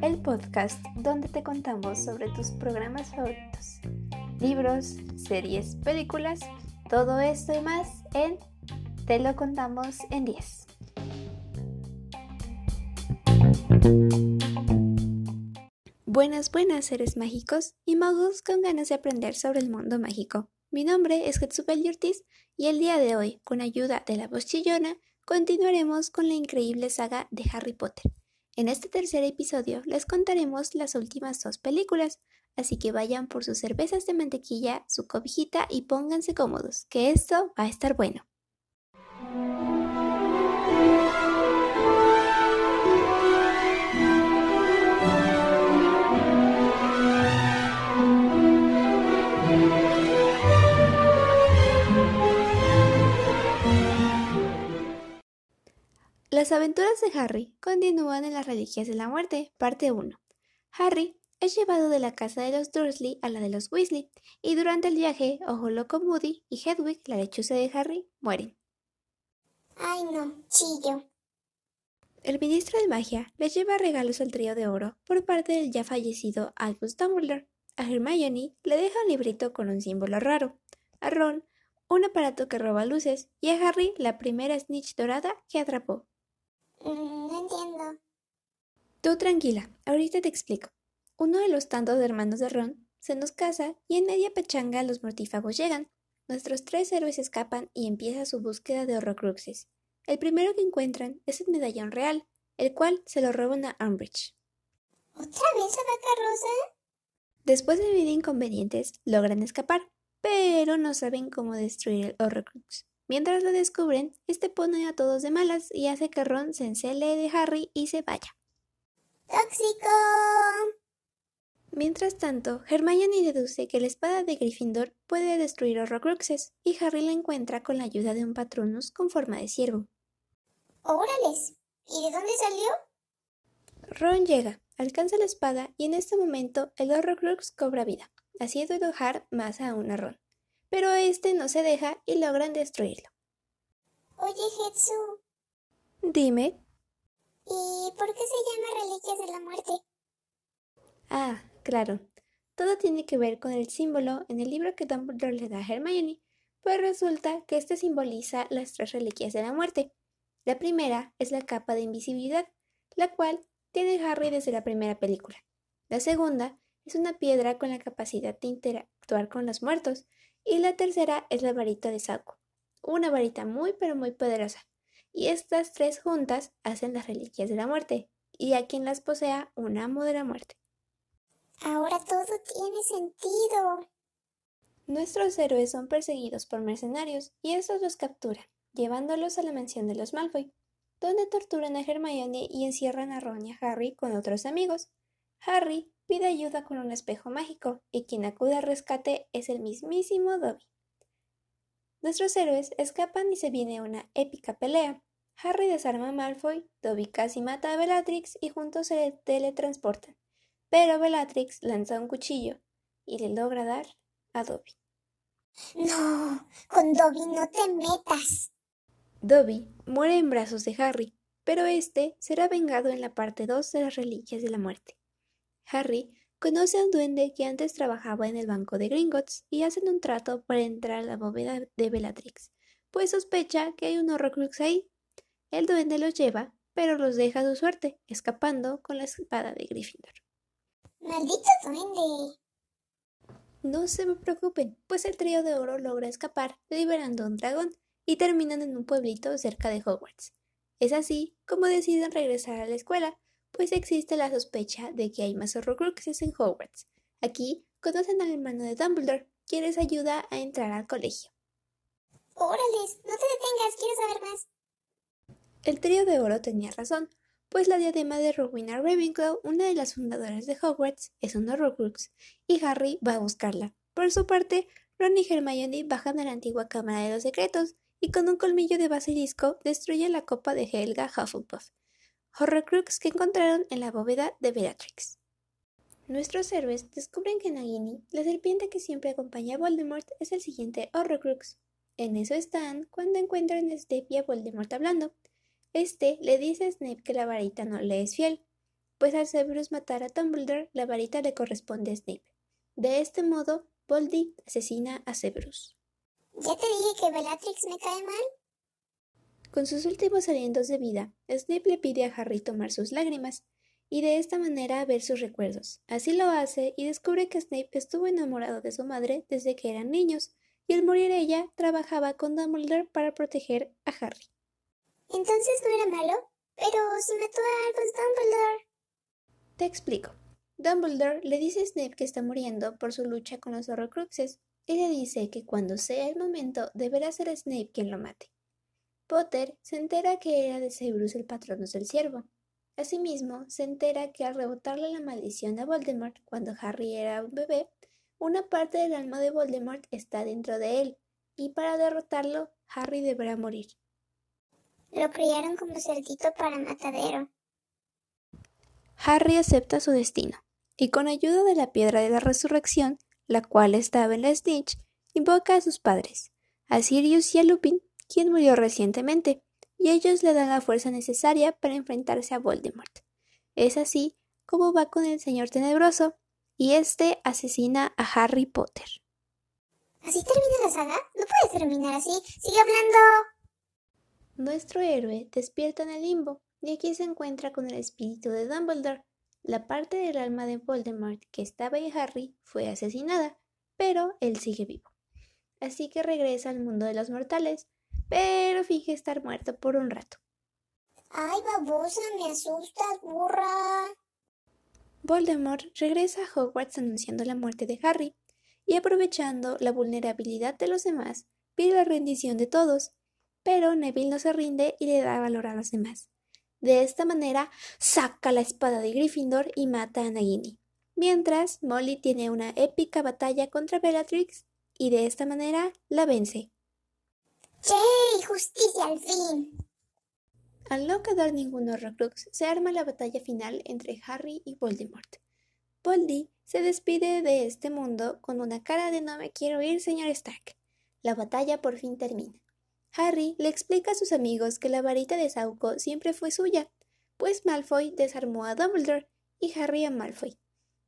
El podcast donde te contamos sobre tus programas favoritos, libros, series, películas, todo esto y más en Te lo contamos en 10. Buenas, buenas seres mágicos y magos con ganas de aprender sobre el mundo mágico. Mi nombre es Getsubel Ortiz y el día de hoy, con ayuda de la voz chillona, continuaremos con la increíble saga de Harry Potter. En este tercer episodio les contaremos las últimas dos películas, así que vayan por sus cervezas de mantequilla, su cobijita y pónganse cómodos, que esto va a estar bueno. Las aventuras de Harry continúan en las Reliquias de la Muerte, parte 1. Harry es llevado de la casa de los Dursley a la de los Weasley, y durante el viaje, Ojo Loco Moody y Hedwig, la lechuza de Harry, mueren. Ay no, chillo. El ministro de magia le lleva regalos al trío de oro por parte del ya fallecido Albus Dumbledore. A Hermione le deja un librito con un símbolo raro. A Ron, un aparato que roba luces. Y a Harry, la primera snitch dorada que atrapó. Mm, no entiendo. Tú tranquila, ahorita te explico. Uno de los tantos hermanos de Ron se nos casa y en media pechanga los mortífagos llegan. Nuestros tres héroes escapan y empieza su búsqueda de horrocruxes. El primero que encuentran es el medallón real, el cual se lo roban a Umbridge. ¿Otra vez a Vaca Rosa? Después de mil inconvenientes, logran escapar, pero no saben cómo destruir el horrocrux. Mientras lo descubren, este pone a todos de malas y hace que Ron se encele de Harry y se vaya. ¡Tóxico! Mientras tanto, Hermione deduce que la espada de Gryffindor puede destruir Horrocruxes y Harry la encuentra con la ayuda de un Patronus con forma de ciervo. ¡Órales! ¿Y de dónde salió? Ron llega, alcanza la espada y en este momento el Horrocrux cobra vida, haciendo enojar más aún a Ron pero este no se deja y logran destruirlo. Oye, Hetsu. Dime. ¿Y por qué se llama Reliquias de la Muerte? Ah, claro. Todo tiene que ver con el símbolo en el libro que Dumbledore le da a Hermione, pues resulta que este simboliza las tres reliquias de la muerte. La primera es la capa de invisibilidad, la cual tiene Harry desde la primera película. La segunda es una piedra con la capacidad de interactuar con los muertos, y la tercera es la varita de saco, una varita muy pero muy poderosa. Y estas tres juntas hacen las reliquias de la muerte, y a quien las posea un amo de la muerte. Ahora todo tiene sentido. Nuestros héroes son perseguidos por mercenarios y estos los capturan, llevándolos a la mansión de los Malfoy, donde torturan a Hermione y encierran a Ron y a Harry con otros amigos. Harry pide ayuda con un espejo mágico y quien acude al rescate es el mismísimo Dobby. Nuestros héroes escapan y se viene una épica pelea. Harry desarma a Malfoy, Dobby casi mata a Bellatrix y juntos se teletransportan. Pero Bellatrix lanza un cuchillo y le logra dar a Dobby. No, con Dobby no te metas. Dobby muere en brazos de Harry, pero este será vengado en la parte 2 de las Reliquias de la Muerte. Harry conoce a un duende que antes trabajaba en el banco de Gringotts y hacen un trato para entrar a la bóveda de Bellatrix, pues sospecha que hay un Horrocrux ahí. El duende los lleva, pero los deja a su suerte, escapando con la espada de Gryffindor. ¡Maldito duende! No se preocupen, pues el trío de oro logra escapar, liberando a un dragón, y terminan en un pueblito cerca de Hogwarts. Es así como deciden regresar a la escuela, pues existe la sospecha de que hay más horrocruxes en Hogwarts. Aquí conocen al hermano de Dumbledore, quien les ayuda a entrar al colegio. ¡Órales! No te detengas, quiero saber más. El trío de oro tenía razón, pues la diadema de Rowena Ravenclaw, una de las fundadoras de Hogwarts, es un horrocrux, y Harry va a buscarla. Por su parte, Ron y Hermione bajan a la antigua Cámara de los Secretos, y con un colmillo de basilisco destruyen la copa de Helga Hufflepuff, Horrocrux que encontraron en la bóveda de Bellatrix. Nuestros héroes descubren que Nagini, la serpiente que siempre acompaña a Voldemort, es el siguiente Horrocrux. En eso están cuando encuentran a Snape y a Voldemort hablando, Este le dice a Snape que la varita no le es fiel, pues al Severus matar a Dumbledore, la varita le corresponde a Snape. De este modo, Voldy asesina a Severus. Ya te dije que Bellatrix me cae mal. Con sus últimos alientos de vida, Snape le pide a Harry tomar sus lágrimas y de esta manera ver sus recuerdos. Así lo hace y descubre que Snape estuvo enamorado de su madre desde que eran niños, y al morir ella trabajaba con Dumbledore para proteger a Harry. Entonces no era malo, pero si mató a Albus Dumbledore. Te explico. Dumbledore le dice a Snape que está muriendo por su lucha con los Horrocruxes y le dice que cuando sea el momento deberá ser Snape quien lo mate. Potter se entera que era de Severus el patrono del ciervo. Asimismo, se entera que al rebotarle la maldición a Voldemort cuando Harry era un bebé, una parte del alma de Voldemort está dentro de él, y para derrotarlo, Harry deberá morir. Lo criaron como cerdito para matadero. Harry acepta su destino, y con ayuda de la piedra de la resurrección, la cual estaba en la Snitch, invoca a sus padres, a Sirius y a Lupin, quien murió recientemente, y ellos le dan la fuerza necesaria para enfrentarse a Voldemort. Es así como va con el Señor Tenebroso, y este asesina a Harry Potter. ¿Así termina la saga? No puede terminar así. Sigue hablando. Nuestro héroe despierta en el limbo, y aquí se encuentra con el espíritu de Dumbledore. La parte del alma de Voldemort que estaba en Harry fue asesinada, pero él sigue vivo. Así que regresa al mundo de los mortales, pero finge estar muerto por un rato. Ay, babosa, me asustas, burra. Voldemort regresa a Hogwarts anunciando la muerte de Harry, y aprovechando la vulnerabilidad de los demás, pide la rendición de todos, pero Neville no se rinde y le da valor a los demás. De esta manera, saca la espada de Gryffindor y mata a Nagini, mientras Molly tiene una épica batalla contra Bellatrix y de esta manera la vence. ¡Yay! ¡Justicia al fin! Al no quedar ningún Horrocrux, se arma la batalla final entre Harry y Voldemort. Voldy se despide de este mundo con una cara de no me quiero ir, señor Stark. La batalla por fin termina. Harry le explica a sus amigos que la varita de Sauco siempre fue suya, pues Malfoy desarmó a Dumbledore y Harry a Malfoy.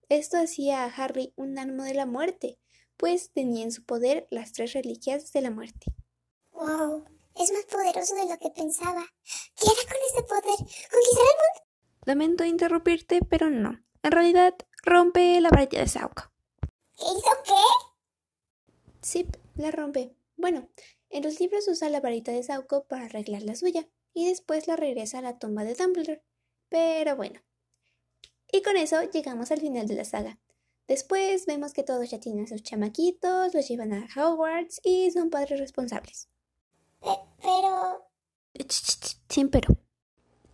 Esto hacía a Harry un arma de la muerte, pues tenía en su poder las tres reliquias de la muerte. ¡Wow! Es más poderoso de lo que pensaba. ¿Qué hará con ese poder? ¿Conquistará el mundo? Lamento interrumpirte, pero no. En realidad, rompe la varita de Sauco. ¿Qué hizo qué? Sí, la rompe. Bueno, en los libros usa la varita de Sauco para arreglar la suya, y después la regresa a la tumba de Dumbledore. Pero bueno. Y con eso llegamos al final de la saga. Después vemos que todos ya tienen sus chamaquitos, los llevan a Hogwarts y son padres responsables. Pero... Sin pero.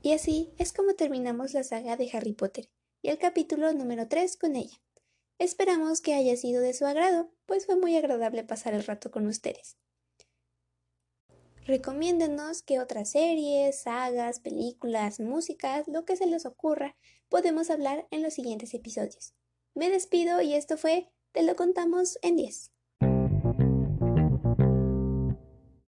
Y así es como terminamos la saga de Harry Potter y el capítulo número 3 con ella. Esperamos que haya sido de su agrado, pues fue muy agradable pasar el rato con ustedes. Recomiéndenos qué otras series, sagas, películas, músicas, lo que se les ocurra, podemos hablar en los siguientes episodios. Me despido y esto fue Te lo contamos en 10.